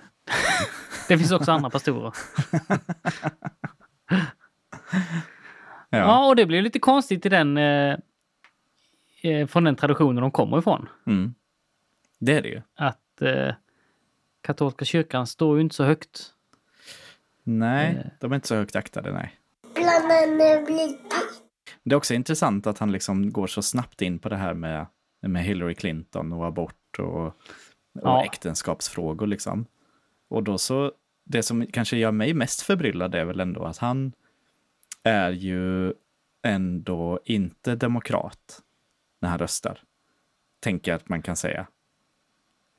A: Det finns också andra pastorer.
B: Ja.
A: Ja, och det blir lite konstigt i den, eh, eh, från den traditionen de kommer ifrån.
B: Mm. Det är det ju.
A: Att eh, katolska kyrkan står ju inte så högt.
B: Nej,
A: Eh.
B: de är inte så högt aktade, nej. Det är också intressant att han liksom går så snabbt in på det här med, med Hillary Clinton och abort och, och
A: Ja.
B: äktenskapsfrågor liksom. Och då så, det som kanske gör mig mest förbryllad är väl ändå att han är ju ändå inte demokrat när han röstar. Tänker jag att man kan säga.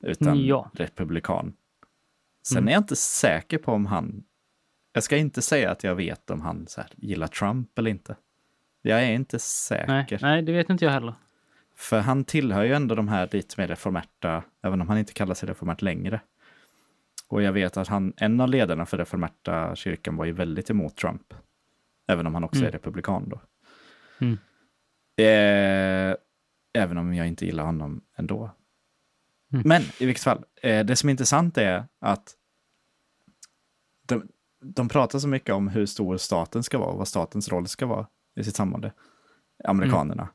B: Utan
A: Ja.
B: republikan. Sen
A: Mm.
B: är jag inte säker på om han, jag ska inte säga att jag vet om han så här, gillar Trump eller inte. Jag är inte
A: Nej,
B: säker.
A: nej, det vet inte jag heller.
B: För han tillhör ju ändå de här lite mer reformerta, även om han inte kallar sig reformert längre. Och jag vet att han, en av ledarna för reformerta kyrkan var ju väldigt emot Trump. Även om han också
A: Mm.
B: är republikan då.
A: Mm.
B: Eh, även om jag inte gillar honom ändå.
A: Mm.
B: Men i vilket fall, eh, det som är intressant är att de, de pratar så mycket om hur stor staten ska vara och vad statens roll ska vara i sitt samhälle. Amerikanerna.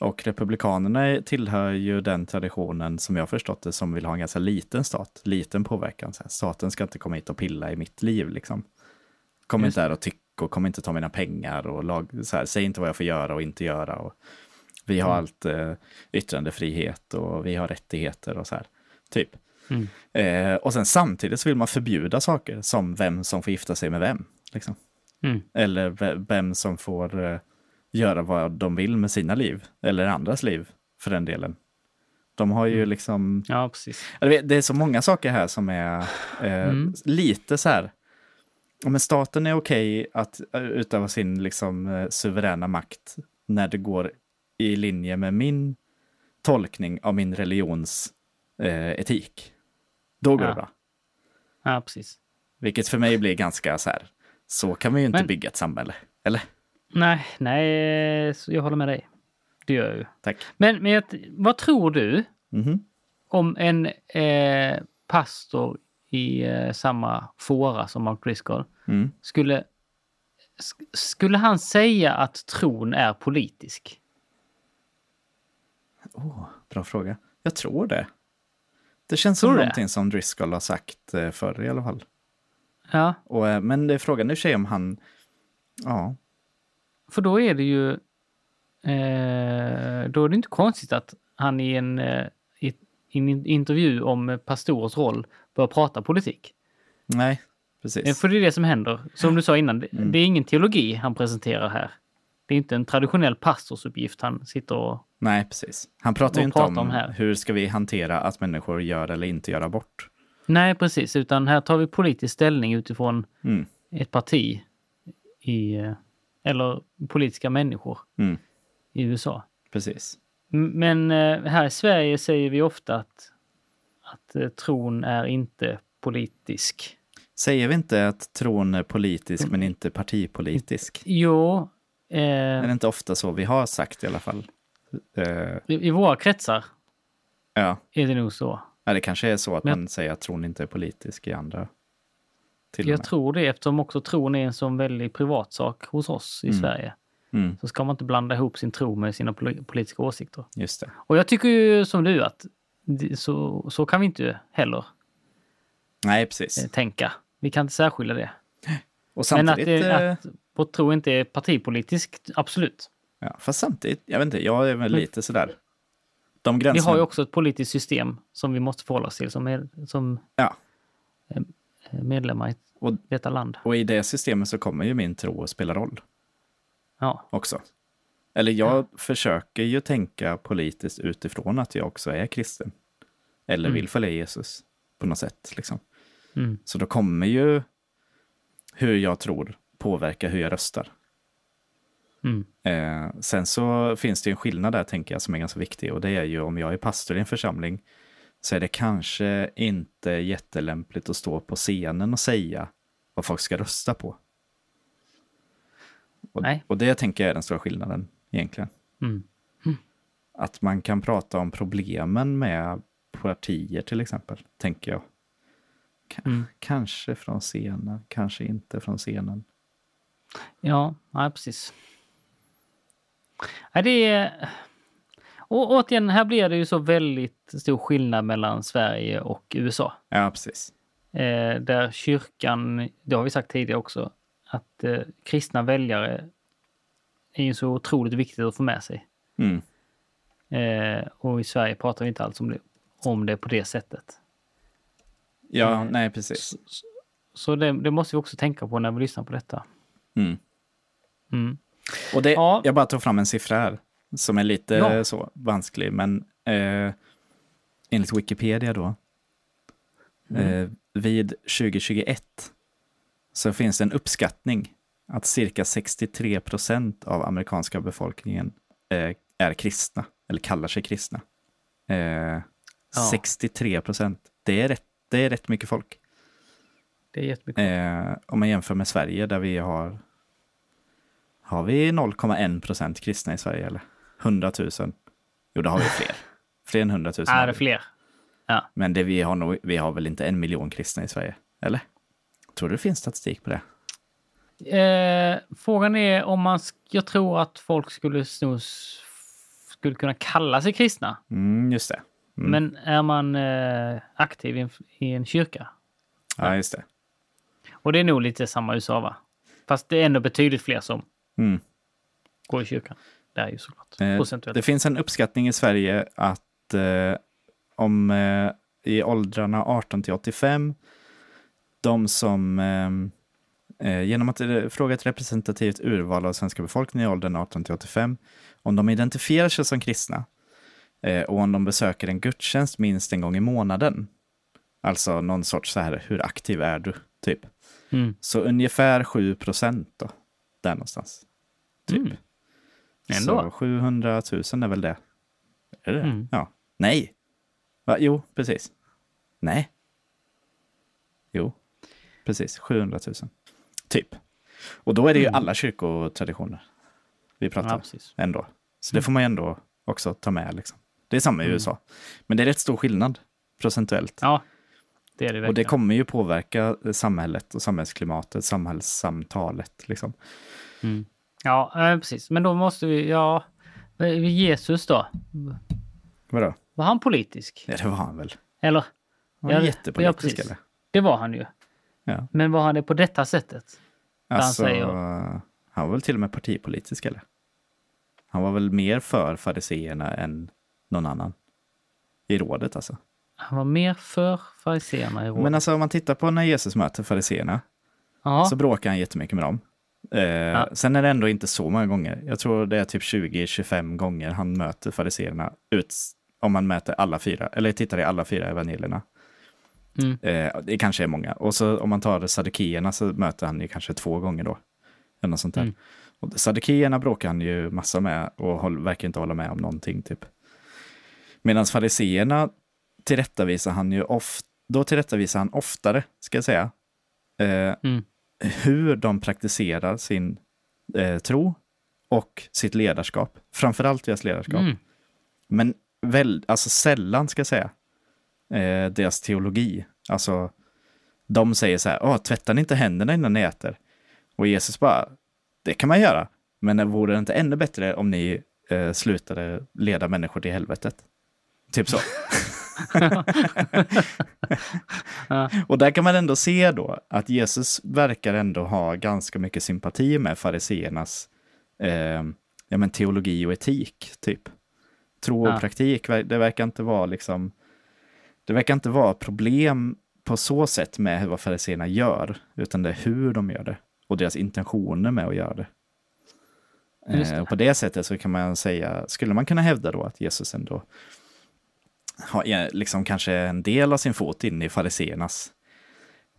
B: Och republikanerna tillhör ju den traditionen som jag förstått det som vill ha en ganska liten stat, liten påverkan. Så här, staten ska inte komma hit och pilla i mitt liv liksom. Kom
A: Just
B: inte här och tyck och kom inte ta mina pengar och lag, så här, säg inte vad jag får göra och inte göra. Och vi har allt eh, yttrandefrihet och vi har rättigheter och så här. Typ.
A: Mm.
B: Eh, och sen samtidigt så vill man förbjuda saker som vem som får gifta sig med vem. Liksom.
A: Mm.
B: Eller ve- vem som får eh, göra vad de vill med sina liv. Eller andras liv, för den delen. De har ju liksom...
A: Ja, precis.
B: Det är så många saker här som är eh,
A: Mm.
B: lite så här... Men staten är okej att eh, utöva sin liksom, eh, suveräna makt när det går i linje med min tolkning av min religions eh, etik. Då går
A: Ja.
B: det bra.
A: Ja, precis.
B: Vilket för mig blir ganska så här, så kan man ju inte
A: Men-
B: bygga ett samhälle. Eller?
A: Nej, nej, jag håller med dig. Det gör jag ju.
B: Tack.
A: Men, men vad tror du
B: Mhm.
A: om en eh, pastor i eh, samma fåra som Mark Driscoll
B: Mm.
A: skulle, sk- skulle han säga att tron är politisk?
B: Oh, bra fråga. Jag tror det. Det känns
A: Tror
B: som
A: det?
B: någonting som Driscoll har sagt eh, förr i alla fall.
A: Ja,
B: Och, eh, men det är frågan för sig om han... Ja,
A: för då är det ju... Eh, då är det inte konstigt att han i en, eh, i, en intervju om pastorers roll börjar prata politik.
B: nej, precis.
A: För det är det som händer. Som du sa innan,
B: Mm.
A: det är ingen teologi han presenterar här. Det är inte en traditionell pastorsuppgift han sitter och...
B: Nej, precis. Han pratar ju inte
A: pratar
B: om,
A: om här?
B: hur ska vi hantera att människor gör eller inte gör abort.
A: Nej, precis. Utan här tar vi politisk ställning utifrån
B: Mm.
A: ett parti i... eh, Eller politiska människor
B: Mm.
A: i USA.
B: Precis.
A: Men eh, här i Sverige säger vi ofta att, att eh, tron är inte politisk.
B: Säger vi inte att tron är politisk
A: Mm.
B: men inte partipolitisk?
A: Jo,
B: Är
A: eh,
B: det inte ofta så vi har sagt i alla fall? Eh,
A: i, i våra kretsar
B: ja.
A: är det nog så.
B: ja, det kanske är så att
A: Men-
B: man säger att tron inte är politisk i andra.
A: Jag tror det eftersom också tron är en sån väldigt privat sak hos oss i
B: Mm.
A: Sverige.
B: Mm,
A: Så ska man inte blanda ihop sin tro med sina poli- politiska åsikter.
B: just det.
A: Och jag tycker ju som du att så, så kan vi inte heller
B: Nej, precis.
A: eh, tänka. Vi kan inte särskilja det.
B: Och
A: Men att,
B: samtidigt...
A: det,
B: eh,
A: att vår tro inte är partipolitiskt, absolut.
B: Ja, fast samtidigt, jag vet inte, jag är väl lite sådär. De
A: Vi
B: gränserna...
A: har ju också ett politiskt system som vi måste förhålla oss till som, med, som
B: Ja,
A: eh, medlemmar i
B: och,
A: detta land.
B: och i det systemet så kommer ju min tro att spela roll
A: Ja,
B: också. Eller jag försöker ju tänka politiskt utifrån att jag också är kristen. Eller
A: Mm.
B: vill följa Jesus på något sätt. Liksom.
A: mm,
B: Så då kommer ju hur jag tror påverka hur jag röstar.
A: mm,
B: Eh, sen så finns det en skillnad där tänker jag som är ganska viktig och det är ju om jag är pastor i en församling så är det kanske inte jättelämpligt att stå på scenen och säga vad folk ska rösta på. Och,
A: Nej.
B: och det tänker jag är den stora skillnaden egentligen.
A: mm.
B: Att man kan prata om problemen med partier till exempel, tänker jag. K-
A: Mm.
B: Kanske från scenen, kanske inte från scenen.
A: Ja, nej, precis. Ja, det är... Och återigen, här blir det ju så väldigt stor skillnad mellan Sverige och USA.
B: Ja, precis.
A: Eh, där kyrkan, det har vi sagt tidigare också, att eh, kristna väljare är ju så otroligt viktigt att få med sig.
B: Mm.
A: Eh, och i Sverige pratar vi inte alls om det, om det på det sättet.
B: Ja,
A: Mm.
B: nej, precis.
A: Så det, det måste vi också tänka på när vi lyssnar på detta.
B: Mm.
A: Mm.
B: Och det,
A: Ja.
B: Jag bara tog fram en siffra här som är lite
A: Ja.
B: så vansklig, men eh, enligt Wikipedia då,
A: Mm.
B: eh, vid 2021 så finns det en uppskattning att cirka 63 procent av amerikanska befolkningen eh, är kristna, eller kallar sig kristna. Eh, 63 procent, det, är rätt- det är rätt mycket folk.
A: Det är jättemycket.
B: Eh, om man jämför med Sverige där vi har har vi 0,1 procent kristna i Sverige eller? 100 000? Jo, det har vi fler. Fler än 100 000.
A: är det fler?
B: Men det vi, har nog, vi har väl inte en miljon kristna i Sverige? Eller? Tror du det finns statistik på det?
A: Eh, frågan är om man... Jag tror att folk skulle snos, skulle kunna kalla sig kristna.
B: Mm, just det. Mm.
A: Men är man eh, aktiv i en, i en kyrka?
B: Ja, just det.
A: Och det är nog lite samma i USA, va? Fast det är ändå betydligt fler som
B: Mm.
A: går i kyrkan. Det är ju såklart.
B: Eh,
A: Procentuellt.
B: Det finns en uppskattning i Sverige att eh, om eh, i åldrarna 18 till 85, de som eh, eh, genom att eh, fråga ett representativt urval av svenska befolkningen i åldern 18 till 85, om de identifierar sig som kristna och om de besöker en gudstjänst minst en gång i månaden, alltså någon sorts så här, hur aktiv är du, typ.
A: Mm.
B: Så ungefär 7 procent då, där någonstans. Typ.
A: Mm. Ändå.
B: Så 700 000 är väl det? Är det
A: Mm.
B: Ja. Nej. Va? Jo, precis. Nej. Jo, precis. 700 000. Typ. Och då är det ju
A: Mm.
B: alla kyrkotraditioner vi pratar
A: Ja,
B: om ändå. Så det får man ju ändå också ta med. Liksom. Det är samma i
A: Mm.
B: USA. Men det är rätt stor skillnad procentuellt.
A: Ja, det är det verkligen.
B: och det kommer ju påverka samhället och samhällsklimatet, samhällssamtalet. Liksom.
A: Mm. Ja, eh, precis. Men då måste vi... Ja, eh, Jesus då?
B: Vadå?
A: Var han politisk?
B: Ja, det var han väl.
A: Eller?
B: Var
A: Ja,
B: han
A: ja,
B: jättepolitisk
A: precis.
B: eller?
A: Det var han ju.
B: Ja.
A: Men var han det på detta sättet? han
B: Alltså,
A: säger-
B: han var väl till och med partipolitisk eller? Han var väl mer för fariseerna än någon annan. I rådet alltså.
A: Han var mer för fariséerna i rådet.
B: Men alltså om man tittar på när Jesus möter fariseerna
A: ja.
B: så bråkar han jättemycket med dem. Eh, Sen är det ändå inte så många gånger. Jag tror det är typ 20-25 gånger han möter fariseerna ut, om man mäter alla fyra, eller tittar i alla fyra evangelierna.
A: Mm.
B: Eh, det kanske är många. Och så om man tar saddukeerna så möter han ju kanske två gånger då. Eller något sånt där.
A: Mm.
B: Och saddukeerna bråkar han ju massa med och håll, verkar inte hålla med om någonting typ. Medan fariseerna tillrättavisar han ju ofta, då tillrättavisar han oftare, ska jag säga, eh,
A: Mm.
B: hur de praktiserar sin eh, tro och sitt ledarskap. Framförallt deras ledarskap.
A: Mm.
B: Men väl, alltså sällan ska jag säga, eh, deras teologi. Alltså, de säger så här, tvättar ni inte händerna innan ni äter? Och Jesus bara, det kan man göra. Men vore det inte ännu bättre om ni eh, slutade leda människor till helvetet? Typ så. Och där kan man ändå se då att Jesus verkar ändå ha ganska mycket sympati med fariseernas eh, ja, men teologi och etik, typ. Tro och
A: Ja.
B: praktik, det verkar inte vara liksom, det verkar inte vara problem på så sätt med vad fariseerna gör, utan det är hur de gör det och deras intentioner med att göra det.
A: Just det.
B: Eh, och på det sättet så kan man säga, skulle man kunna hävda då att Jesus ändå har liksom kanske en del av sin fot in i fariseernas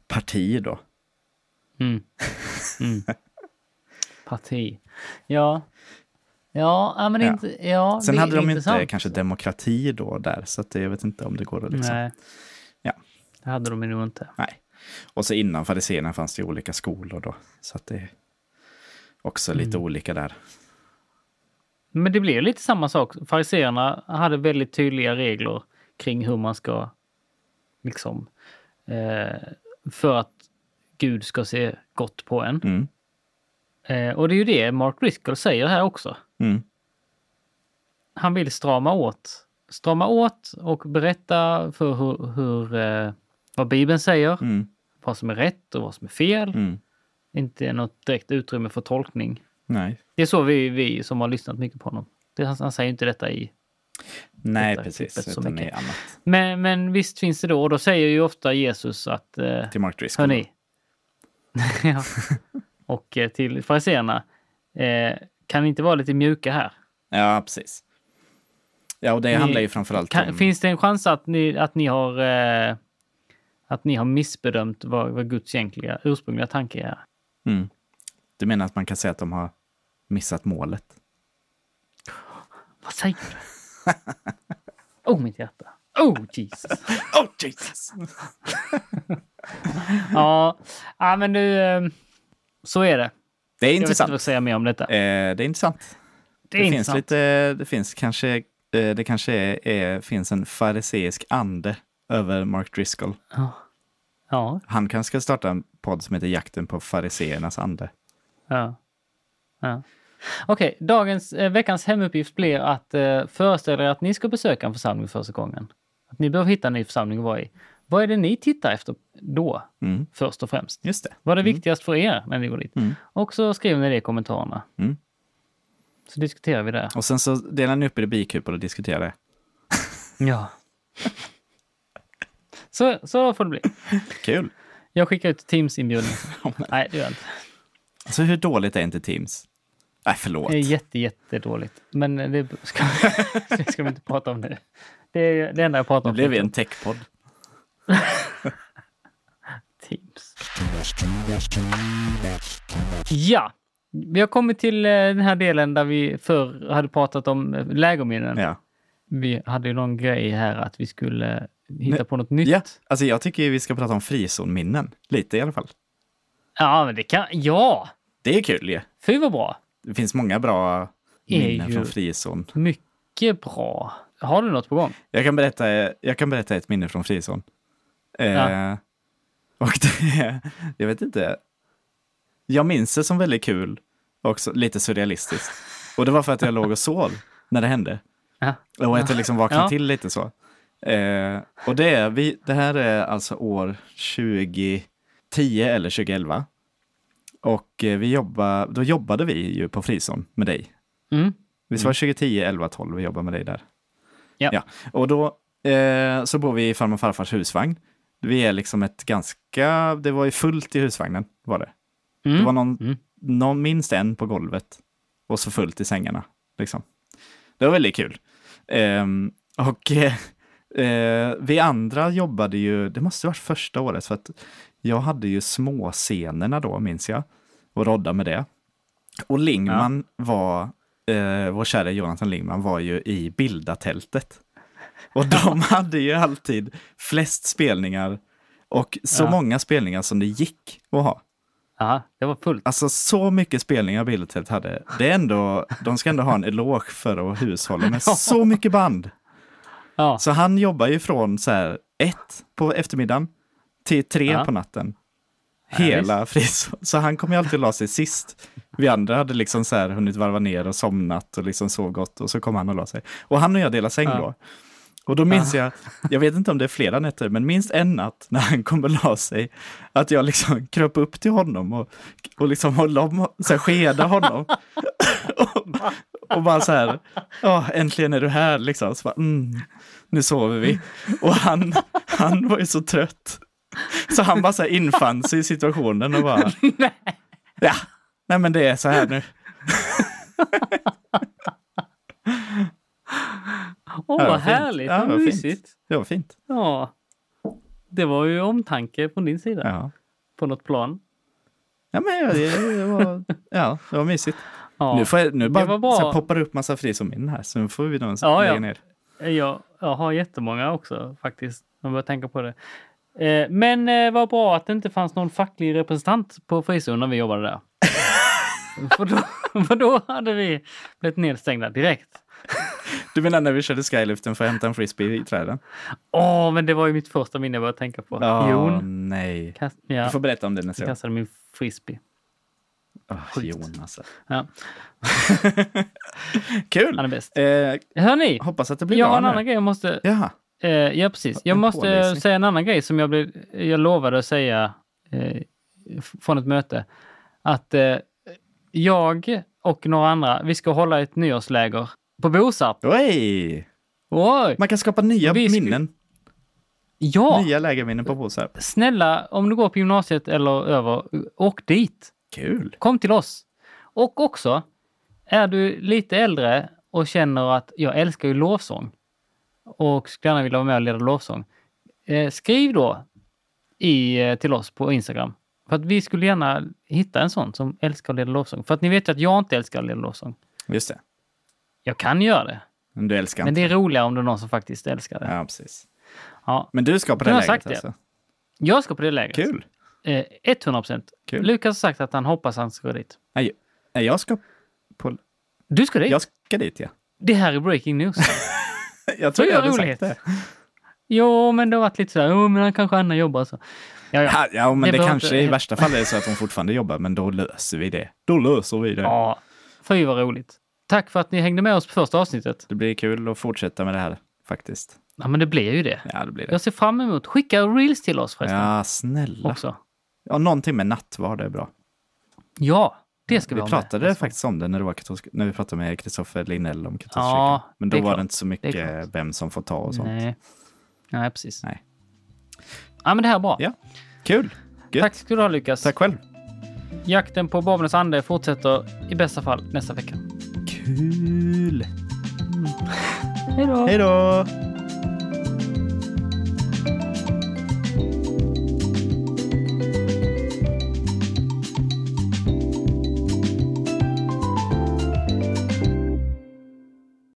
B: parti då.
A: Mm. Mm. Parti. Ja. Ja, men
B: Ja.
A: inte... Ja,
B: Sen hade de inte
A: intressant.
B: kanske demokrati då där, så att jag vet inte om det går att liksom.
A: Nej.
B: Ja.
A: Det hade de nog inte.
B: Nej. Och så innan fariséerna fanns det olika skolor då, så att det är också lite
A: Mm.
B: olika där.
A: Men det blir lite samma sak. Fariséerna hade väldigt tydliga regler kring hur man ska liksom eh, för att Gud ska se gott på en.
B: Mm.
A: Eh, och det är ju det Mark Driscoll säger här också.
B: Mm.
A: Han vill strama åt, strama åt och berätta för hur, hur eh, vad Bibeln säger,
B: Mm.
A: vad som är rätt och vad som är fel.
B: Mm.
A: Inte något direkt utrymme för tolkning.
B: Nej.
A: Det är så vi, vi som har lyssnat mycket på honom. Det, han, han säger inte detta i...
B: Nej, precis.
A: så
B: Utan
A: mycket.
B: annat.
A: Men, men visst finns det då, och då säger ju ofta Jesus att eh,
B: Till Mark Driscoll.
A: Hörni. ja. Och eh, till fariséerna. Eh, kan ni inte vara lite mjuka här?
B: Ja, precis. Ja, och det
A: Ni-
B: handlar ju framförallt
A: Kan,
B: om...
A: Finns det en chans att ni, att ni har eh, att ni har missbedömt vad, vad Guds egentliga ursprungliga tanke är?
B: Mm. Du menar att man kan säga att de har missat målet?
A: Vad säger du? oh, mitt hjärta. Oh, Jesus.
B: Oh, Jesus!
A: Ja, ja men nu... Eh, så är det.
B: Det är
A: Jag vet inte
B: intressant.
A: vad säga mer om detta.
B: Eh, det är intressant.
A: Det
B: Det,
A: är
B: finns
A: intressant.
B: lite, det finns kanske, eh, det kanske är, är, finns en fariseisk ande över Mark Driscoll.
A: Ja,
B: Han kanske ska starta en podd som heter Jakten på fariseernas ande.
A: Ja. ja. Okej, dagens, eh, veckans hemuppgift blir att eh, föreställa er att ni ska besöka en församling första gången. Att ni behöver hitta en ny församling att vara i. Vad är det ni tittar efter då,
B: Mm.
A: först och främst?
B: Just det.
A: Vad är viktigast för er när ni går dit?
B: Mm.
A: Och så skriver ni det i kommentarerna.
B: Mm.
A: Så diskuterar vi det.
B: Och sen så delar ni upp er i bikupor och diskuterar det.
A: Ja. så, så får det bli.
B: Kul!
A: Jag skickar ut Teams-inbjudning. Nej, det gör jag inte.
B: Alltså hur dåligt är inte Teams? Nej, förlåt.
A: Det är jätte, jättedåligt. Men det ska, det ska vi inte prata om nu. Det är det enda jag pratar
B: Nu
A: om.
B: blev vi en techpodd.
A: Teams. Ja, vi har kommit till eh, den här delen där vi förr hade pratat om eh, lägerminnen.
B: Ja.
A: Vi hade ju någon grej här att vi skulle hitta på något nytt.
B: ja, alltså jag tycker vi ska prata om frizonminnen. Lite i alla fall.
A: Ja, men det kan... Ja!
B: Det är kul ju.
A: Fy vad bra!
B: Det finns många bra minnen från frizon.
A: Mycket bra. Har du något på gång?
B: Jag kan berätta, jag kan berätta ett minne från frizon. Eh,
A: Ja.
B: Och det är, jag vet inte. Jag minns det som väldigt kul och lite surrealistiskt. Och det var för att jag låg och sov när det hände.
A: Ja.
B: Och att jag liksom vaknade
A: Ja.
B: till lite så. Eh, och det, är, vi, det här är alltså år 2010 eller 2011. Och eh, vi jobba, då jobbade vi ju på Frison med dig.
A: Mm.
B: Visst var det 2010, 11, 12 vi jobbade med dig där?
A: Ja.
B: Och då eh, så bor vi i farmor och farfars husvagn. Vi är liksom ett ganska, det var ju fullt i husvagnen var det.
A: Mm.
B: Det var någon,
A: Mm.
B: någon, minst en på golvet och så fullt i sängarna. Liksom. Det var väldigt kul. Ehm, och eh, eh, vi andra jobbade ju, det måste varit första året, för att jag hade ju småscenerna då, minns jag, och rodda med det. Och Lingman var, eh, vår kära Jonathan Lingman var ju i Bildatältet. Och de hade ju alltid flest spelningar och så
A: Ja.
B: många spelningar som det gick att ha.
A: Ja, det var fullt.
B: Alltså så mycket spelningar Bildatältet hade. Det är ändå, de ska ändå ha en eloge för att hushålla med så mycket band.
A: Ja.
B: Så han jobbar ju från så här ett på eftermiddagen till tre
A: Ja.
B: på natten. Hela frison. Så han kom ju alltid la sig sist. Vi andra hade liksom så här hunnit varva ner och somnat och liksom sov gott och så kom han och la sig. Och han och jag delade säng
A: Ja.
B: då. Och då minns jag, jag vet inte om det är flera nätter, men minst en natt när han kom och la sig, att jag liksom kröp upp till honom och, och liksom höll om, så här, skeda honom. och, och bara så här, ja, äntligen är du här liksom. Så bara, mm, nu sover vi. Och han, han var ju så trött. Så han bara så här infann sig i situationen och bara, ja, nej men det är så här nu.
A: Åh,
B: Ja,
A: vad härligt.
B: Ja,
A: vad mysigt.
B: Det var fint.
A: Ja. Det var ju omtanke från din sida
B: Ja,
A: på något plan.
B: ja men det, det, var, ja, det var mysigt.
A: Ja.
B: Nu, får jag, nu bara
A: var bra.
B: så poppar det upp massa frizonminnen här, så nu får vi nog
A: Ja,
B: lägga
A: ja.
B: ner.
A: Jag, jag har jättemånga också faktiskt. Om jag börjar tänka på det. Eh, men eh, vad bra att det inte fanns någon facklig representant på frizon när vi jobbade där. för, då, för då hade vi blivit nedstängda direkt.
B: Du menar när vi körde skyliften för att hämta en frisbee i träden?
A: Åh, men det var ju mitt första minne jag började tänka på.
B: Åh,
A: Jon
B: nej.
A: kast, ja,
B: Du får berätta om det nästa gång.
A: kastade min frisbee.
B: Oh, Jon alltså.
A: Ja,
B: Kul!
A: han är bäst.
B: Eh,
A: Hörni,
B: hoppas att det blir
A: jag har en
B: nu.
A: annan grej jag måste...
B: Jaha.
A: Eh, ja, precis. Jag
B: En
A: måste
B: påvisning.
A: säga en annan grej som jag, blev, jag lovade att säga eh, från ett möte. Att eh, jag och några andra, vi ska hålla ett nyårsläger på Bosarp.
B: Oj!
A: Oj!
B: Man kan skapa nya
A: Vi
B: minnen.
A: Ja!
B: Nya lägerminnen på Bosarp.
A: Snälla, om du går på gymnasiet eller över, åk dit.
B: Kul!
A: Kom till oss. Och också, är du lite äldre och känner att jag älskar ju lovsång och skulle gärna vilja vara med och leda lovsång. Eh, skriv då i, eh, till oss på Instagram. För att vi skulle gärna hitta en sån som älskar att leda lovsång. För att ni vet ju att jag inte älskar att leda lovsång.
B: Just det.
A: Jag kan göra det,
B: Men du älskar
A: men
B: inte.
A: det är roligare om det är någon som faktiskt älskar det.
B: Ja, precis.
A: Ja.
B: Men du ska på det lägret
A: jag sagt det.
B: alltså?
A: Jag ska på det lägret.
B: Kul!
A: Eh, 100 procent. Lukas har sagt att han hoppas han ska gå dit.
B: Nej, nej, jag ska på...
A: Du ska dit?
B: Jag ska dit, ja.
A: Det här är breaking news.
B: Jag tror jag hade
A: rolighet.
B: sagt det.
A: Jo, men det har varit lite sådär, jo, men han kanske Anna jobbar så. Ja, ja.
B: Ja, men
A: Det
B: det, kanske
A: inte-
B: i värsta fall är så att hon fortfarande jobbar, men då löser vi det. Då löser vi det.
A: ja. Fy vad roligt. Tack för att ni hängde med oss på första avsnittet.
B: Det blir kul att fortsätta med det här, faktiskt.
A: Ja, men det blir ju det.
B: Ja, det blir det.
A: Jag ser fram emot. Skicka reels till oss förresten.
B: Ja, snälla.
A: Också.
B: Ja, någonting med nattvard är bra.
A: Ja, det ska vi,
B: Vi
A: ha
B: pratade
A: med.
B: faktiskt om det när, det var katolsk, när vi pratade med Kristoffer Linnell om katolsk
A: Ja,
B: kyrkan. Men
A: det
B: då
A: är
B: var
A: klart.
B: det inte så
A: Det
B: mycket vem som får ta och sånt.
A: Nej. Nej, precis.
B: Nej.
A: Ja, men det här är bra.
B: Ja, kul! Gött.
A: Tack ska du ha Lukas.
B: Tack själv!
A: Jakten på Babelens ande fortsätter i bästa fall nästa vecka.
B: Kul!
A: Hej då!
B: Hej då!